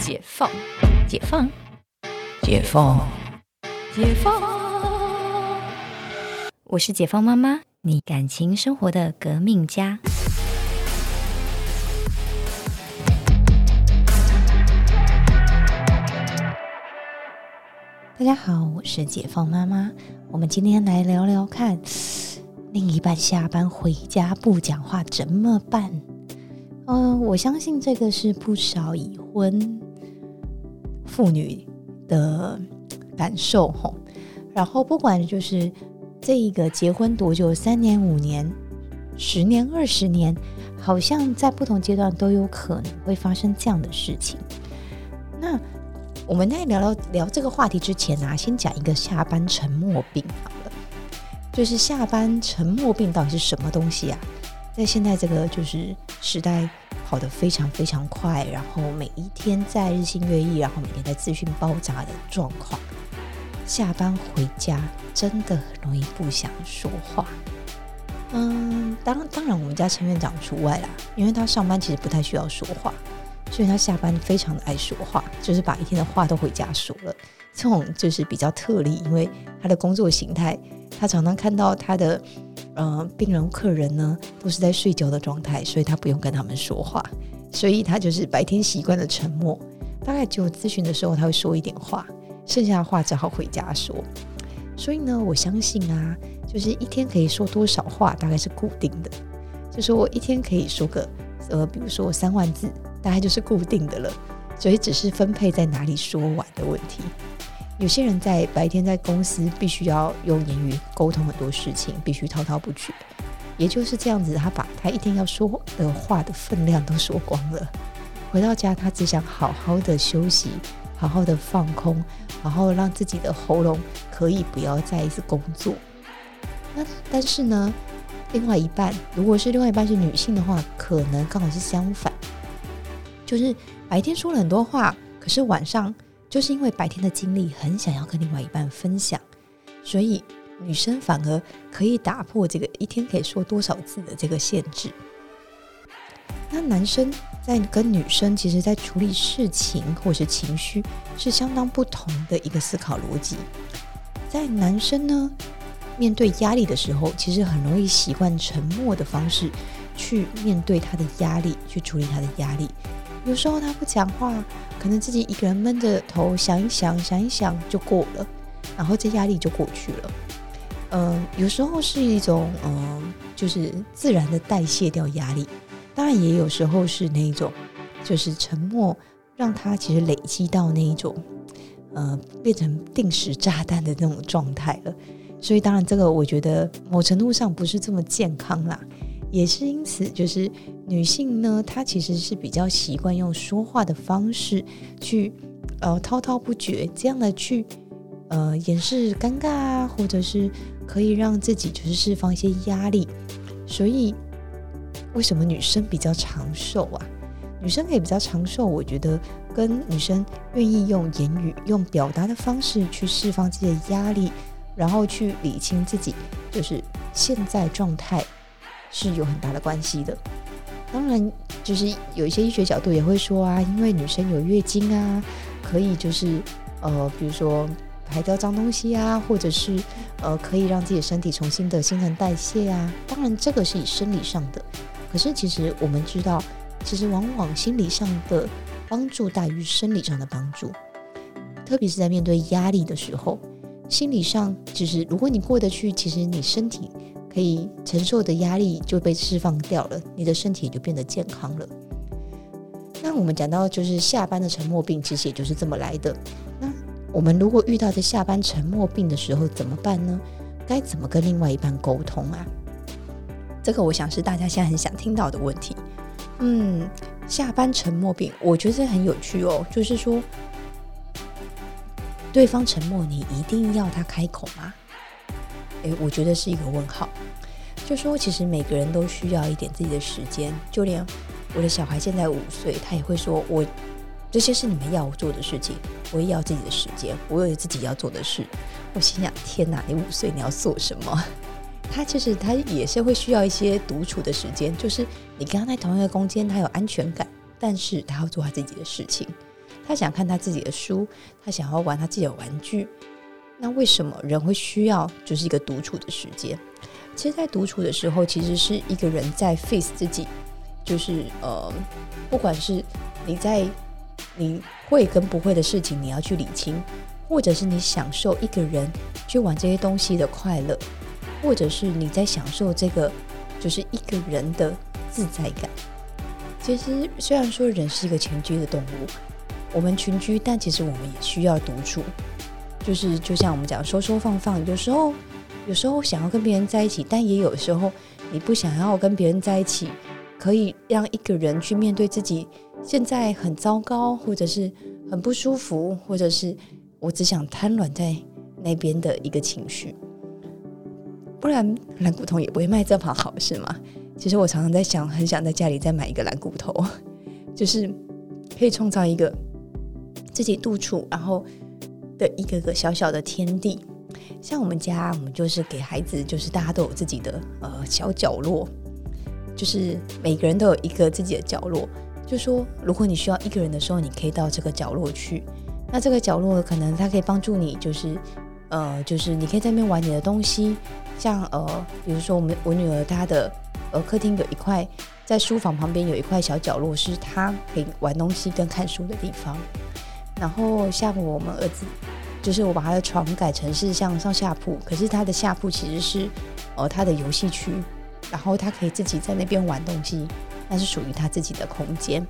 解放，解放，解放，解放。我是解放妈妈，你感情生活的革命家。大家好，我是解放妈妈。我们今天来聊聊看，另一半下班回家不讲话怎么办？嗯，我相信这个是不少已婚妇女的感受吼。然后不管就是这一个结婚多久，三年、五年、十年、二十年，好像在不同阶段都有可能会发生这样的事情。那我们在聊聊聊这个话题之前呢，先讲一个下班沉默病好了。就是下班沉默病到底是什么东西啊？在现在这个就是时代。跑得非常非常快，然后每一天在日新月异，然后每天在资讯爆炸的状况，下班回家真的很容易不想说话。嗯，当当然我们家陈院长除外啦，因为他上班其实不太需要说话，所以他下班非常的爱说话，就是把一天的话都回家说了。这种就是比较特例，因为他的工作形态，他常常看到他的。嗯，病人客人呢都是在睡觉的状态，所以他不用跟他们说话，所以他就是白天习惯了沉默，大概只有咨询的时候他会说一点话，剩下的话只好回家说。所以呢，我相信啊，就是一天可以说多少话，大概是固定的，就是我一天可以说个呃，比如说三万字，大概就是固定的了，所以只是分配在哪里说完的问题。有些人在白天在公司必须要用言语沟通很多事情，必须滔滔不绝，也就是这样子，他把他一天要说的话的分量都说光了。回到家，他只想好好的休息，好好的放空，好好让自己的喉咙可以不要再一次工作。那但是呢，另外一半如果是另外一半是女性的话，可能刚好是相反，就是白天说了很多话，可是晚上。就是因为白天的经历很想要跟另外一半分享，所以女生反而可以打破这个一天可以说多少字的这个限制。那男生在跟女生其实，在处理事情或是情绪是相当不同的一个思考逻辑。在男生呢，面对压力的时候，其实很容易习惯沉默的方式去面对他的压力，去处理他的压力。有时候他不讲话，可能自己一个人闷着头想一想，想一想就过了，然后这压力就过去了。嗯，有时候是一种嗯，就是自然的代谢掉压力。当然也有时候是那种，就是沉默让他其实累积到那一种，呃，变成定时炸弹的那种状态了。所以当然这个我觉得某程度上不是这么健康啦。也是因此，就是女性呢，她其实是比较习惯用说话的方式去，呃，滔滔不绝，这样的去，呃，掩饰尴尬啊，或者是可以让自己就是释放一些压力。所以，为什么女生比较长寿啊？女生也比较长寿，我觉得跟女生愿意用言语、用表达的方式去释放自己的压力，然后去理清自己就是现在状态。是有很大的关系的，当然，就是有一些医学角度也会说啊，因为女生有月经啊，可以就是呃，比如说排掉脏东西啊，或者是呃，可以让自己的身体重新的新陈代谢啊。当然，这个是以生理上的，可是其实我们知道，其实往往心理上的帮助大于生理上的帮助，特别是在面对压力的时候，心理上就是如果你过得去，其实你身体。可以承受的压力就被释放掉了，你的身体就变得健康了。那我们讲到就是下班的沉默病，其实也就是这么来的。那我们如果遇到在下班沉默病的时候怎么办呢？该怎么跟另外一半沟通啊？这个我想是大家现在很想听到的问题。嗯，下班沉默病，我觉得很有趣哦。就是说，对方沉默，你一定要他开口吗？诶，我觉得是一个问号。就说其实每个人都需要一点自己的时间，就连我的小孩现在五岁，他也会说：“我这些是你们要我做的事情，我也要自己的时间，我有自己要做的事。”我心想：天哪，你五岁你要做什么？他其实他也是会需要一些独处的时间，就是你跟他在同一个空间，他有安全感，但是他要做他自己的事情。他想看他自己的书，他想要玩他自己的玩具。那为什么人会需要就是一个独处的时间？其实，在独处的时候，其实是一个人在 face 自己，就是呃，不管是你在你会跟不会的事情，你要去理清，或者是你享受一个人去玩这些东西的快乐，或者是你在享受这个就是一个人的自在感。其实，虽然说人是一个群居的动物，我们群居，但其实我们也需要独处。就是就像我们讲收收放放，有时候有时候想要跟别人在一起，但也有时候你不想要跟别人在一起，可以让一个人去面对自己现在很糟糕，或者是很不舒服，或者是我只想瘫软在那边的一个情绪。不然蓝骨头也不会卖这么好，是吗？其实我常常在想，很想在家里再买一个蓝骨头，就是可以创造一个自己独处，然后。的一个个小小的天地，像我们家，我们就是给孩子，就是大家都有自己的呃小角落，就是每个人都有一个自己的角落。就说如果你需要一个人的时候，你可以到这个角落去。那这个角落可能它可以帮助你，就是呃，就是你可以在那边玩你的东西。像呃，比如说我们我女儿她的呃客厅有一块，在书房旁边有一块小角落，是她可以玩东西跟看书的地方。然后像我们儿子，就是我把他的床改成是像上下铺，可是他的下铺其实是呃他的游戏区，然后他可以自己在那边玩东西，那是属于他自己的空间。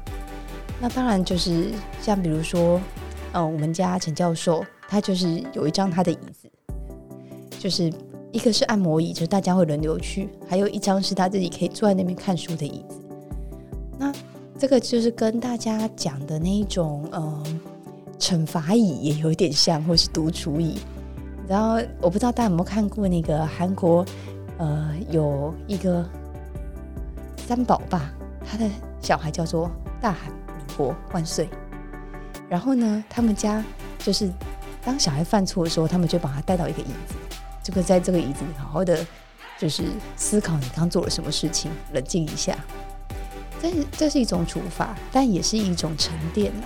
那当然就是像比如说，嗯，我们家陈教授他就是有一张他的椅子，就是一个是按摩椅，就是大家会轮流去，还有一张是他自己可以坐在那边看书的椅子。那这个就是跟大家讲的那一种，嗯。惩罚椅也有点像，或是独处椅。然后我不知道大家有没有看过那个韩国，呃，有一个三宝爸，他的小孩叫做大韩民国万岁。然后呢，他们家就是当小孩犯错的时候，他们就把他带到一个椅子，这个在这个椅子里好好的就是思考你刚做了什么事情，冷静一下。这是这是一种处罚，但也是一种沉淀啊。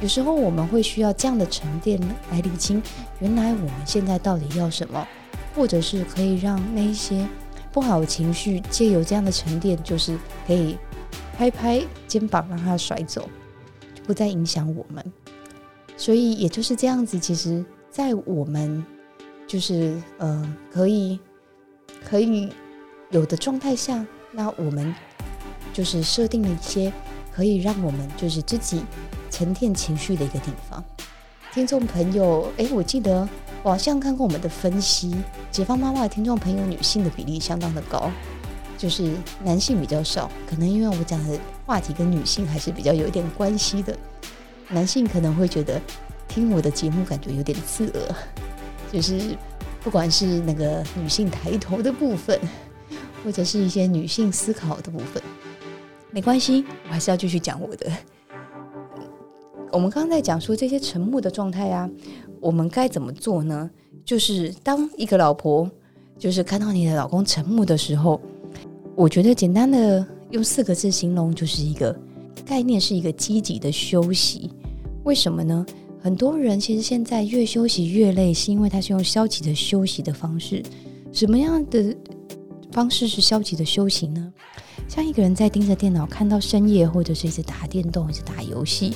有时候我们会需要这样的沉淀来理清，原来我们现在到底要什么，或者是可以让那一些不好的情绪借由这样的沉淀，就是可以拍拍肩膀让它甩走，不再影响我们。所以也就是这样子，其实，在我们就是呃可以可以有的状态下，那我们就是设定了一些可以让我们就是自己。沉淀情绪的一个地方，听众朋友，哎，我记得我好像看过我们的分析，解放妈妈的听众朋友，女性的比例相当的高，就是男性比较少，可能因为我讲的话题跟女性还是比较有一点关系的，男性可能会觉得听我的节目感觉有点刺耳，就是不管是那个女性抬头的部分，或者是一些女性思考的部分，没关系，我还是要继续讲我的。我们刚刚在讲说这些沉默的状态啊，我们该怎么做呢？就是当一个老婆，就是看到你的老公沉默的时候，我觉得简单的用四个字形容，就是一个概念，是一个积极的休息。为什么呢？很多人其实现在越休息越累，是因为他是用消极的休息的方式。什么样的方式是消极的休息呢？像一个人在盯着电脑看到深夜，或者是一直打电动，一直打游戏。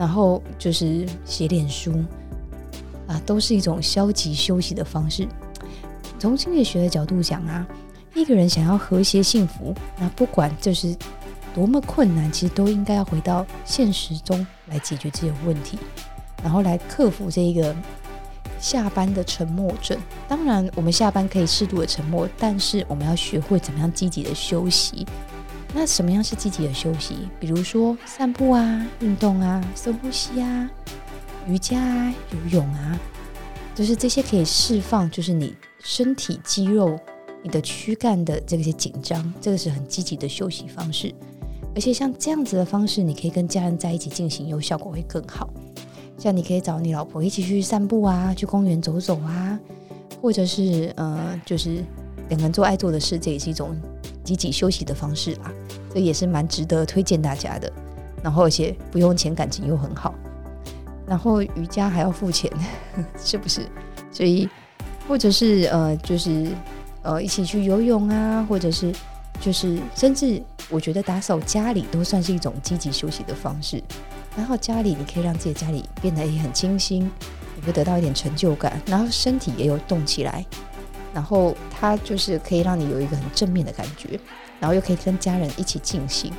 然后就是写脸书啊，都是一种消极休息的方式。从心理学的角度讲啊，一个人想要和谐幸福，那不管就是多么困难，其实都应该要回到现实中来解决这些问题，然后来克服这一个下班的沉默症。当然，我们下班可以适度的沉默，但是我们要学会怎么样积极的休息。那什么样是积极的休息？比如说散步啊、运动啊、深呼吸啊、瑜伽、啊、游泳啊，就是这些可以释放，就是你身体肌肉、你的躯干的这些紧张，这个是很积极的休息方式。而且像这样子的方式，你可以跟家人在一起进行，有效果会更好。像你可以找你老婆一起去散步啊，去公园走走啊，或者是呃，就是两个人做爱做的事，这也是一种。积极休息的方式啊，这也是蛮值得推荐大家的。然后而且不用钱，感情又很好，然后瑜伽还要付钱，是不是？所以或者是呃，就是呃，一起去游泳啊，或者是就是甚至我觉得打扫家里都算是一种积极休息的方式。然后家里你可以让自己家里变得也很清新，你会得到一点成就感，然后身体也有动起来，然后它就是可以让你有一个很正面的感觉，然后又可以跟家人一起进行，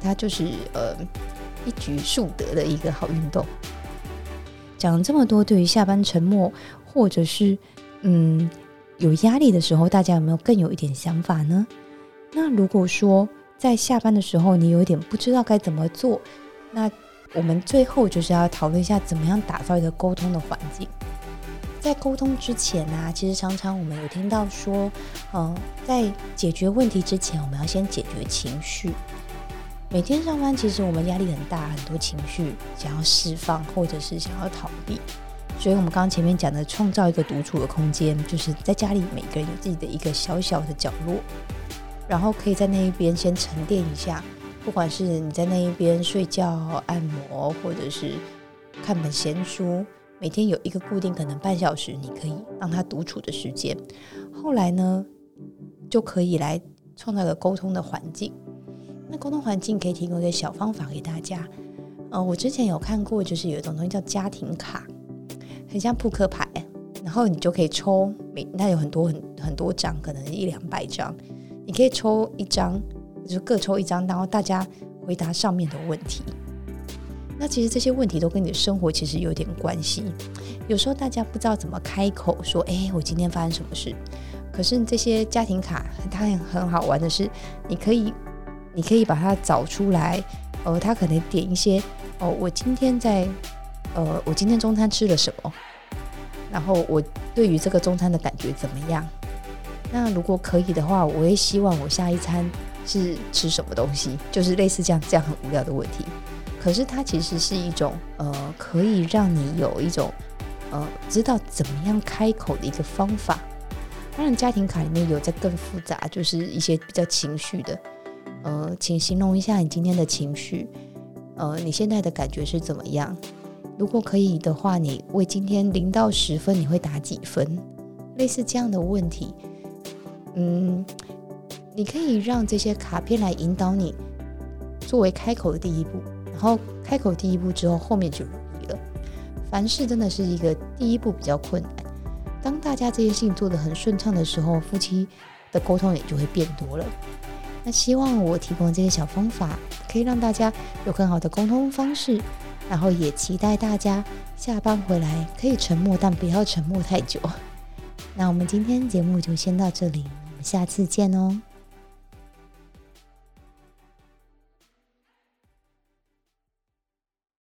它就是呃一举数得的一个好运动。讲了这么多，对于下班沉默或者是嗯有压力的时候，大家有没有更有一点想法呢？那如果说在下班的时候你有一点不知道该怎么做，那我们最后就是要讨论一下，怎么样打造一个沟通的环境。沟通之前呢，其实常常我们有听到说，嗯，在解决问题之前，我们要先解决情绪。每天上班，其实我们压力很大，很多情绪想要释放，或者是想要逃避。所以，我们刚刚前面讲的，创造一个独处的空间，就是在家里每个人有自己的一个小小的角落，然后可以在那一边先沉淀一下。不管是你在那一边睡觉、按摩，或者是看本闲书，每天有一个固定可能半小时，你可以让他独处的时间。后来呢，就可以来创造个沟通的环境。那沟通环境可以提供一个小方法给大家。呃，我之前有看过，就是有一种东西叫家庭卡，很像扑克牌，然后你就可以抽，每它有很多很很多张，可能一两百张，你可以抽一张。就各抽一张，然后大家回答上面的问题。那其实这些问题都跟你的生活其实有点关系。有时候大家不知道怎么开口说：“哎，我今天发生什么事？”可是这些家庭卡，它很很好玩的是，你可以，你可以把它找出来。呃，他可能点一些哦，我今天在，呃，我今天中餐吃了什么？然后我对于这个中餐的感觉怎么样？那如果可以的话，我也希望我下一餐。是吃什么东西？就是类似这样这样很无聊的问题。可是它其实是一种呃，可以让你有一种呃，知道怎么样开口的一个方法。当然，家庭卡里面有在更复杂，就是一些比较情绪的。呃，请形容一下你今天的情绪。呃，你现在的感觉是怎么样？如果可以的话，你为今天零到十分，你会打几分？类似这样的问题，嗯。你可以让这些卡片来引导你，作为开口的第一步。然后开口第一步之后，后面就容易了。凡事真的是一个第一步比较困难。当大家这些事情做得很顺畅的时候，夫妻的沟通也就会变多了。那希望我提供这些小方法，可以让大家有更好的沟通方式。然后也期待大家下班回来可以沉默，但不要沉默太久。那我们今天节目就先到这里，我们下次见哦。